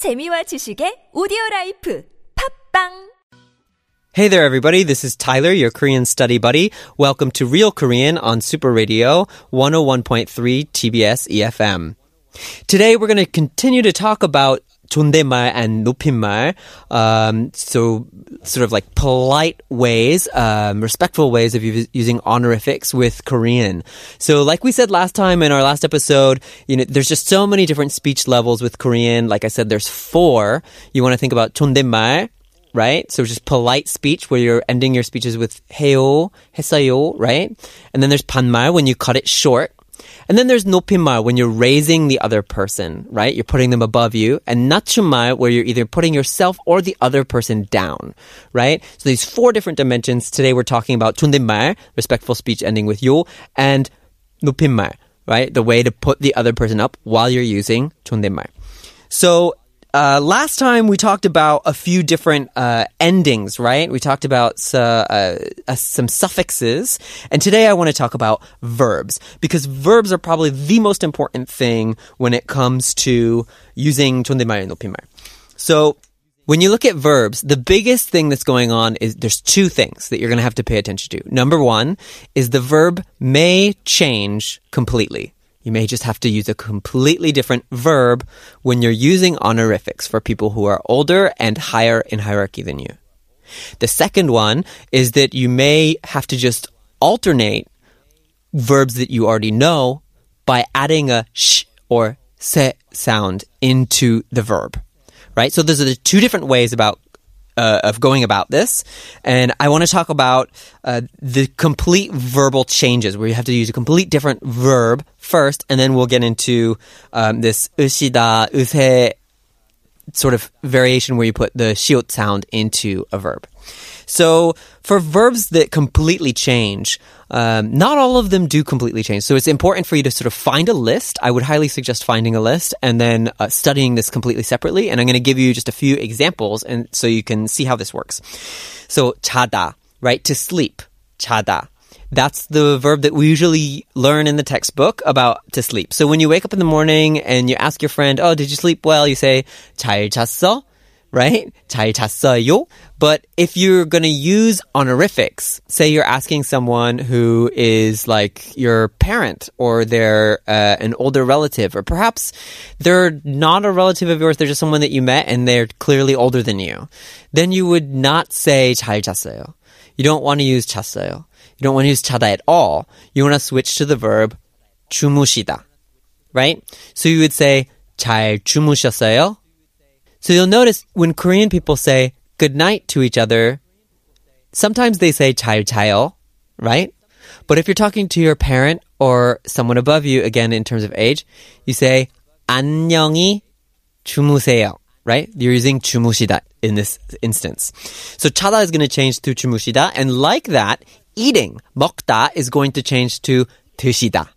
재미와 지식의 오디오 라이프 팝빵 Hey there, everybody. This is Tyler, your Korean study buddy. Welcome to Real Korean on Super Radio 101.3 TBS EFM. Today, we're going to continue to talk about 존댓말 and 높임말. Um, so, sort of like polite ways, um, respectful ways of u- using honorifics with Korean. So, like we said last time in our last episode, you know, there's just so many different speech levels with Korean. Like I said, there's four. You want to think about 존댓말, right? So just polite speech where you're ending your speeches with 해요, 했어요, right? And then there's 반말 when you cut it short. And then there's 높임말 when you're raising the other person, right? You're putting them above you. And 낮춤말 where you're either putting yourself or the other person down, right? So these four different dimensions. Today we're talking about 존댓말, respectful speech ending with 요, and 높임말, right? The way to put the other person up while you're using 존댓말. So uh, last time we talked about a few different uh, endings, right? We talked about uh, uh, uh, some suffixes, and today I want to talk about verbs because verbs are probably the most important thing when it comes to using 존댓말 and 높임말. So when you look at verbs, the biggest thing that's going on is there's two things that you're going to have to pay attention to. Number one is the verb may change completely. You may just have to use a completely different verb when you're using honorifics for people who are older and higher in hierarchy than you. The second one is that you may have to just alternate verbs that you already know by adding a sh or se sound into the verb. Right? So those are the two different ways about uh, of going about this, and I want to talk about uh, the complete verbal changes where you have to use a complete different verb first, and then we'll get into um, this ushida uhe sort of variation where you put the shield sound into a verb. So for verbs that completely change, um, not all of them do completely change. So it's important for you to sort of find a list. I would highly suggest finding a list and then uh, studying this completely separately. And I'm going to give you just a few examples, and so you can see how this works. So 자다, right, to sleep, 자다. That's the verb that we usually learn in the textbook about to sleep. So when you wake up in the morning and you ask your friend, "Oh, did you sleep well?" You say 잘 잤어? Right? 잘 잤어요? But if you're going to use honorifics, say you're asking someone who is like your parent or they're uh, an older relative or perhaps they're not a relative of yours, they're just someone that you met and they're clearly older than you. Then you would not say 잘 잤어요. You don't want to use 잤어요. You don't want to use 자다 at all. You want to switch to the verb 주무시다. Right? So you would say 잘 주무셨어요? So you'll notice when Korean people say good night to each other, sometimes they say 잘 자요, right? But if you're talking to your parent or someone above you, again in terms of age, you say 안녕히 주무세요, right? You're using 주무시다 in this instance. So 자다 is going to change to 주무시다, and like that, eating 먹다 is going to change to 드시다.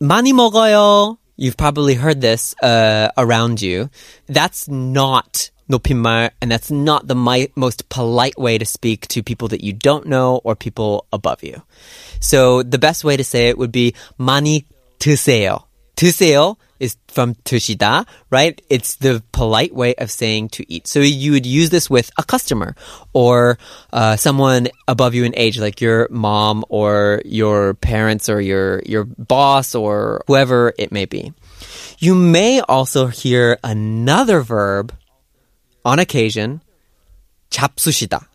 많이 먹어요. You've probably heard this uh, around you. That's not 높임말, and that's not the mi- most polite way to speak to people that you don't know or people above you. So the best way to say it would be 많이 드세요. 드세요 is from 드시다, right? It's the polite way of saying to eat. So you would use this with a customer or uh, someone above you in age, like your mom or your parents or your your boss or whoever it may be. You may also hear another verb on occasion, 잡수시다.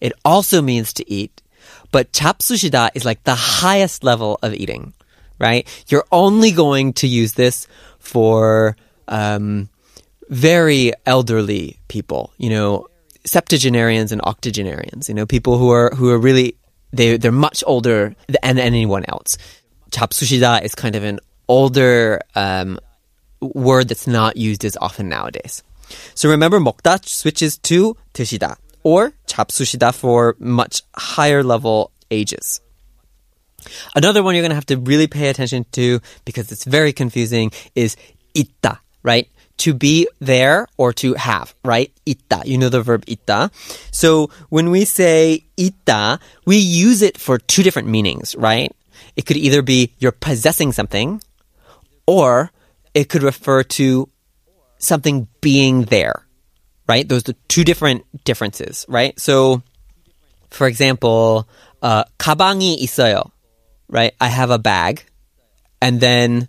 It also means to eat, but 잡수시다 is like the highest level of eating, right? You're only going to use this for um, very elderly people, you know, septuagenarians and octogenarians, you know, people who are who are really they they're much older than anyone else. Chapsushida is kind of an older um, word that's not used as often nowadays. So remember, mokta switches to teshida or chapsushida for much higher level ages. Another one you're going to have to really pay attention to because it's very confusing is 있다, right? To be there or to have, right? 있다. You know the verb 있다. So when we say 있다, we use it for two different meanings, right? It could either be you're possessing something or it could refer to something being there, right? Those are two different differences, right? So, for example, uh, 가방이 있어요, right? I have a bag, and then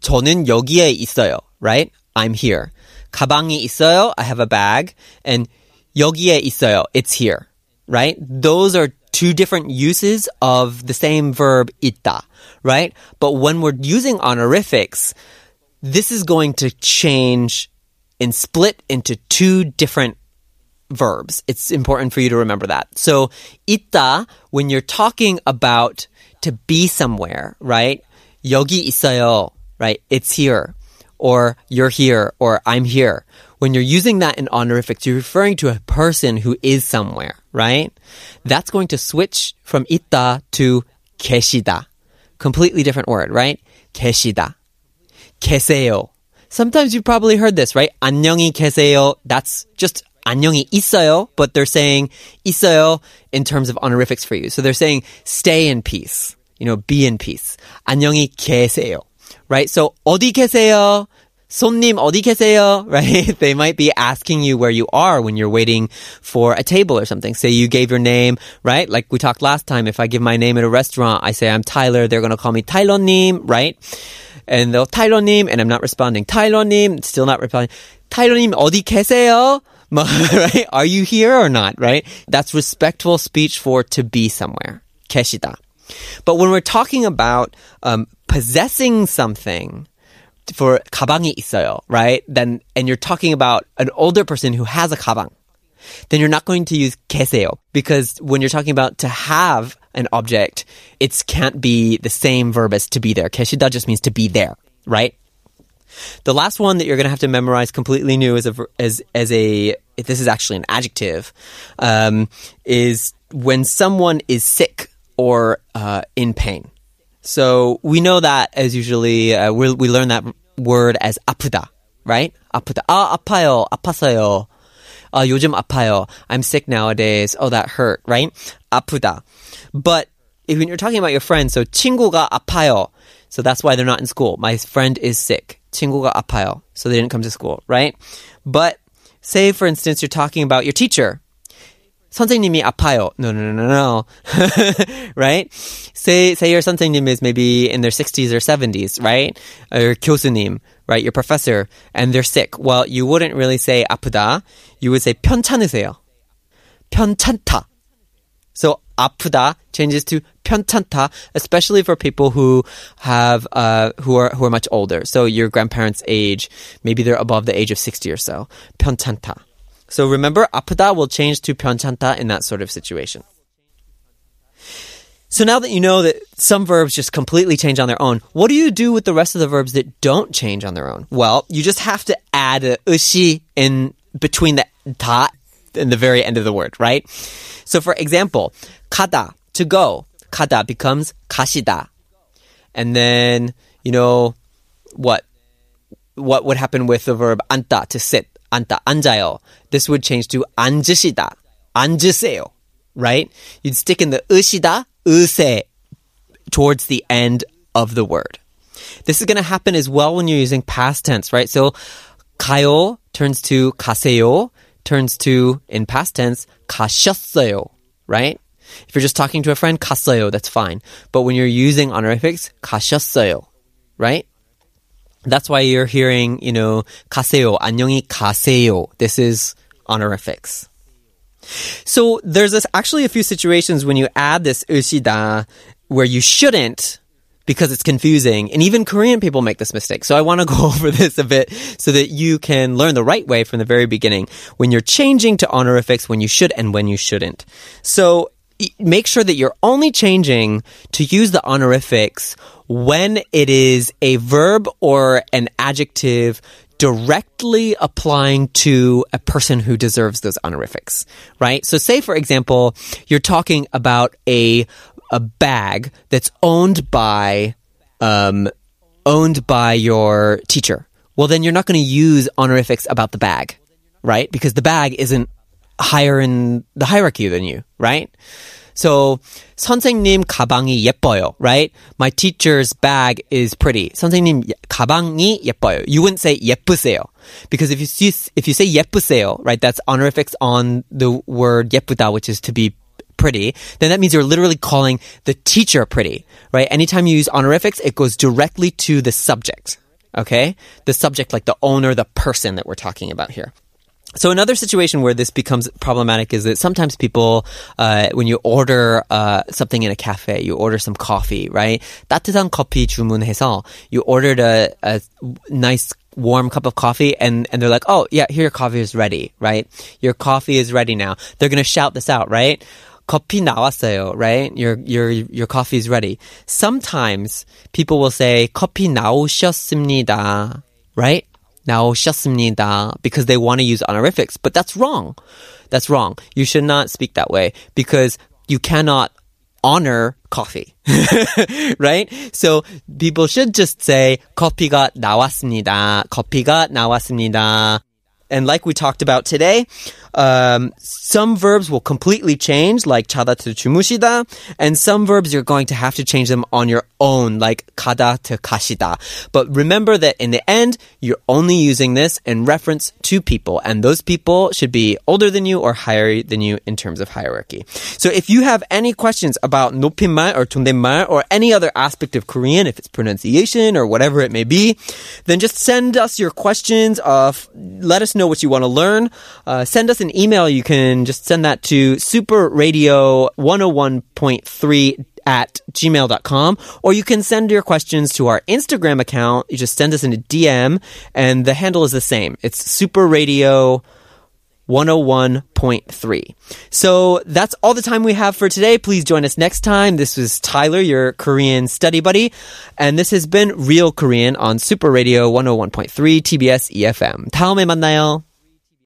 저는 여기에 있어요, right? I'm here. 가방이 있어요, I have a bag, and 여기에 있어요, it's here, right? Those are two different uses of the same verb 있다, right? But when we're using honorifics, this is going to change and split into two different verbs. It's important for you to remember that. So, 있다, when you're talking about to be somewhere, right? 여기 있어요, right? It's here. Or you're here, or I'm here. When you're using that in honorifics, you're referring to a person who is somewhere, right? That's going to switch from 있다 to 계시다. Completely different word, right? 계시다. 계세요. Sometimes you've probably heard this, right? 안녕히 계세요. That's just 안녕히 있어요, but they're saying 있어요 in terms of honorifics for you. So they're saying stay in peace. You know, be in peace. 안녕히 계세요. Right? So 어디 계세요? 손님 어디 계세요? Right? They might be asking you where you are when you're waiting for a table or something. Say you gave your name, right? Like we talked last time, if I give my name at a restaurant, I say I'm Tyler, they're gonna call me Tyler님, right? And they'll Tyler님, and I'm not responding. Tyler님, still not responding. Tyler님 어디 계세요? right? Are you here or not? Right? That's respectful speech for to be somewhere. 계시다. But when we're talking about um, possessing something, for 가방이 있어요, right? Then and you're talking about an older person who has a 가방. Then you're not going to use 계세요 because when you're talking about to have an object, it can't be the same verb as to be there. 계시다 just means to be there, right? The last one that you're going to have to memorize completely new as a as as a if this is actually an adjective um, is when someone is sick or uh, in pain. So we know that as usually uh, we we learn that word as 아프다, right? 아프다. 아 아파요, 아팠어요. 아 요즘 아파요. I'm sick nowadays. Oh that hurt, right? 아프다. But if you're talking about your friend, so 친구가 아파요. So that's why they're not in school. My friend is sick. 친구가 아파요. So they didn't come to school, right? But say for instance you're talking about your teacher. 선생님이 아파요. No, no, no, no, no. right? Say, say your 선생님 is maybe in their 60s or 70s, right? Or 교수님, right? Your professor, and they're sick. Well, you wouldn't really say 아프다. You would say 편찮으세요. 편찮다. So 아프다 changes to 편찮다, especially for people who have uh, who are who are much older. So your grandparents' age, maybe they're above the age of sixty or so. 편찮다. So remember, 아프다 will change to 편찮다 in that sort of situation. So now that you know that some verbs just completely change on their own, what do you do with the rest of the verbs that don't change on their own? Well, you just have to add a ushi in between the ta in the very end of the word, right? So for example, kada, to go, kada becomes kashida. And then, you know, what? What would happen with the verb anta, to sit, anta, anjayo? This would change to anjishida, anjiseo, right? You'd stick in the ushida, use, towards the end of the word. This is going to happen as well when you're using past tense, right? So, kayo turns to kaseyo, turns to, in past tense, 가셨어요, right? If you're just talking to a friend, 갔어요, that's fine. But when you're using honorifics, 가셨어요, right? That's why you're hearing, you know, 가세요, 안녕히 가세요. This is honorifics. So there's this, actually a few situations when you add this 으시다 where you shouldn't because it's confusing. And even Korean people make this mistake. So I want to go over this a bit so that you can learn the right way from the very beginning when you're changing to honorifics, when you should and when you shouldn't. So make sure that you're only changing to use the honorifics when it is a verb or an adjective directly applying to a person who deserves those honorifics, right? So say, for example, you're talking about a, a bag that's owned by, um, owned by your teacher. Well, then you're not going to use honorifics about the bag, right? Because the bag isn't higher in the hierarchy than you, right? So 선생님 가방이 예뻐요, right? My teacher's bag is pretty. 선생님 가방이 예뻐요. You wouldn't say 예쁘세요. Because if you see, if you say 예쁘세요, right, that's honorifics on the word 예쁘다, which is to be pretty, then that means you're literally calling the teacher pretty, right? Anytime you use honorifics, it goes directly to the subject. Okay? The subject, like the owner, the person that we're talking about here. So another situation where this becomes problematic is that sometimes people, uh, when you order uh, something in a cafe, you order some coffee, right? 따뜻한 커피 주문해서 you ordered a, a nice warm cup of coffee and, and they're like, oh yeah, here your coffee is ready, right? Your coffee is ready now. They're gonna shout this out, right? 커피 나왔어요, right? Your your your coffee is ready. Sometimes people will say 커피 나오셨습니다, right? 나오셨습니다 because they want to use honorifics, but that's wrong. That's wrong. You should not speak that way because you cannot honor coffee. right? So people should just say 커피가 나왔습니다. 커피가 나왔습니다. And like we talked about today, um, some verbs will completely change, like 차다 to 주무시다, and some verbs you're going to have to change them on your own, like 가다 to 가시다. But remember that in the end, you're only using this in reference to people, and those people should be older than you or higher than you in terms of hierarchy. So if you have any questions about 높임말 or 존댓말 or any other aspect of Korean, if it's pronunciation or whatever it may be, then just send us your questions. Of let us know what you want to learn. Uh, send us an email. You can just send that to superradio101.3 at gmail.com or you can send your questions to our Instagram account. You just send us in a DM and the handle is the same. It's superradio 101.3. So that's all the time we have for today. Please join us next time. This was Tyler, your Korean study buddy, and this has been Real Korean on Super Radio 101.3 TBS EFM. 다음에 만나요.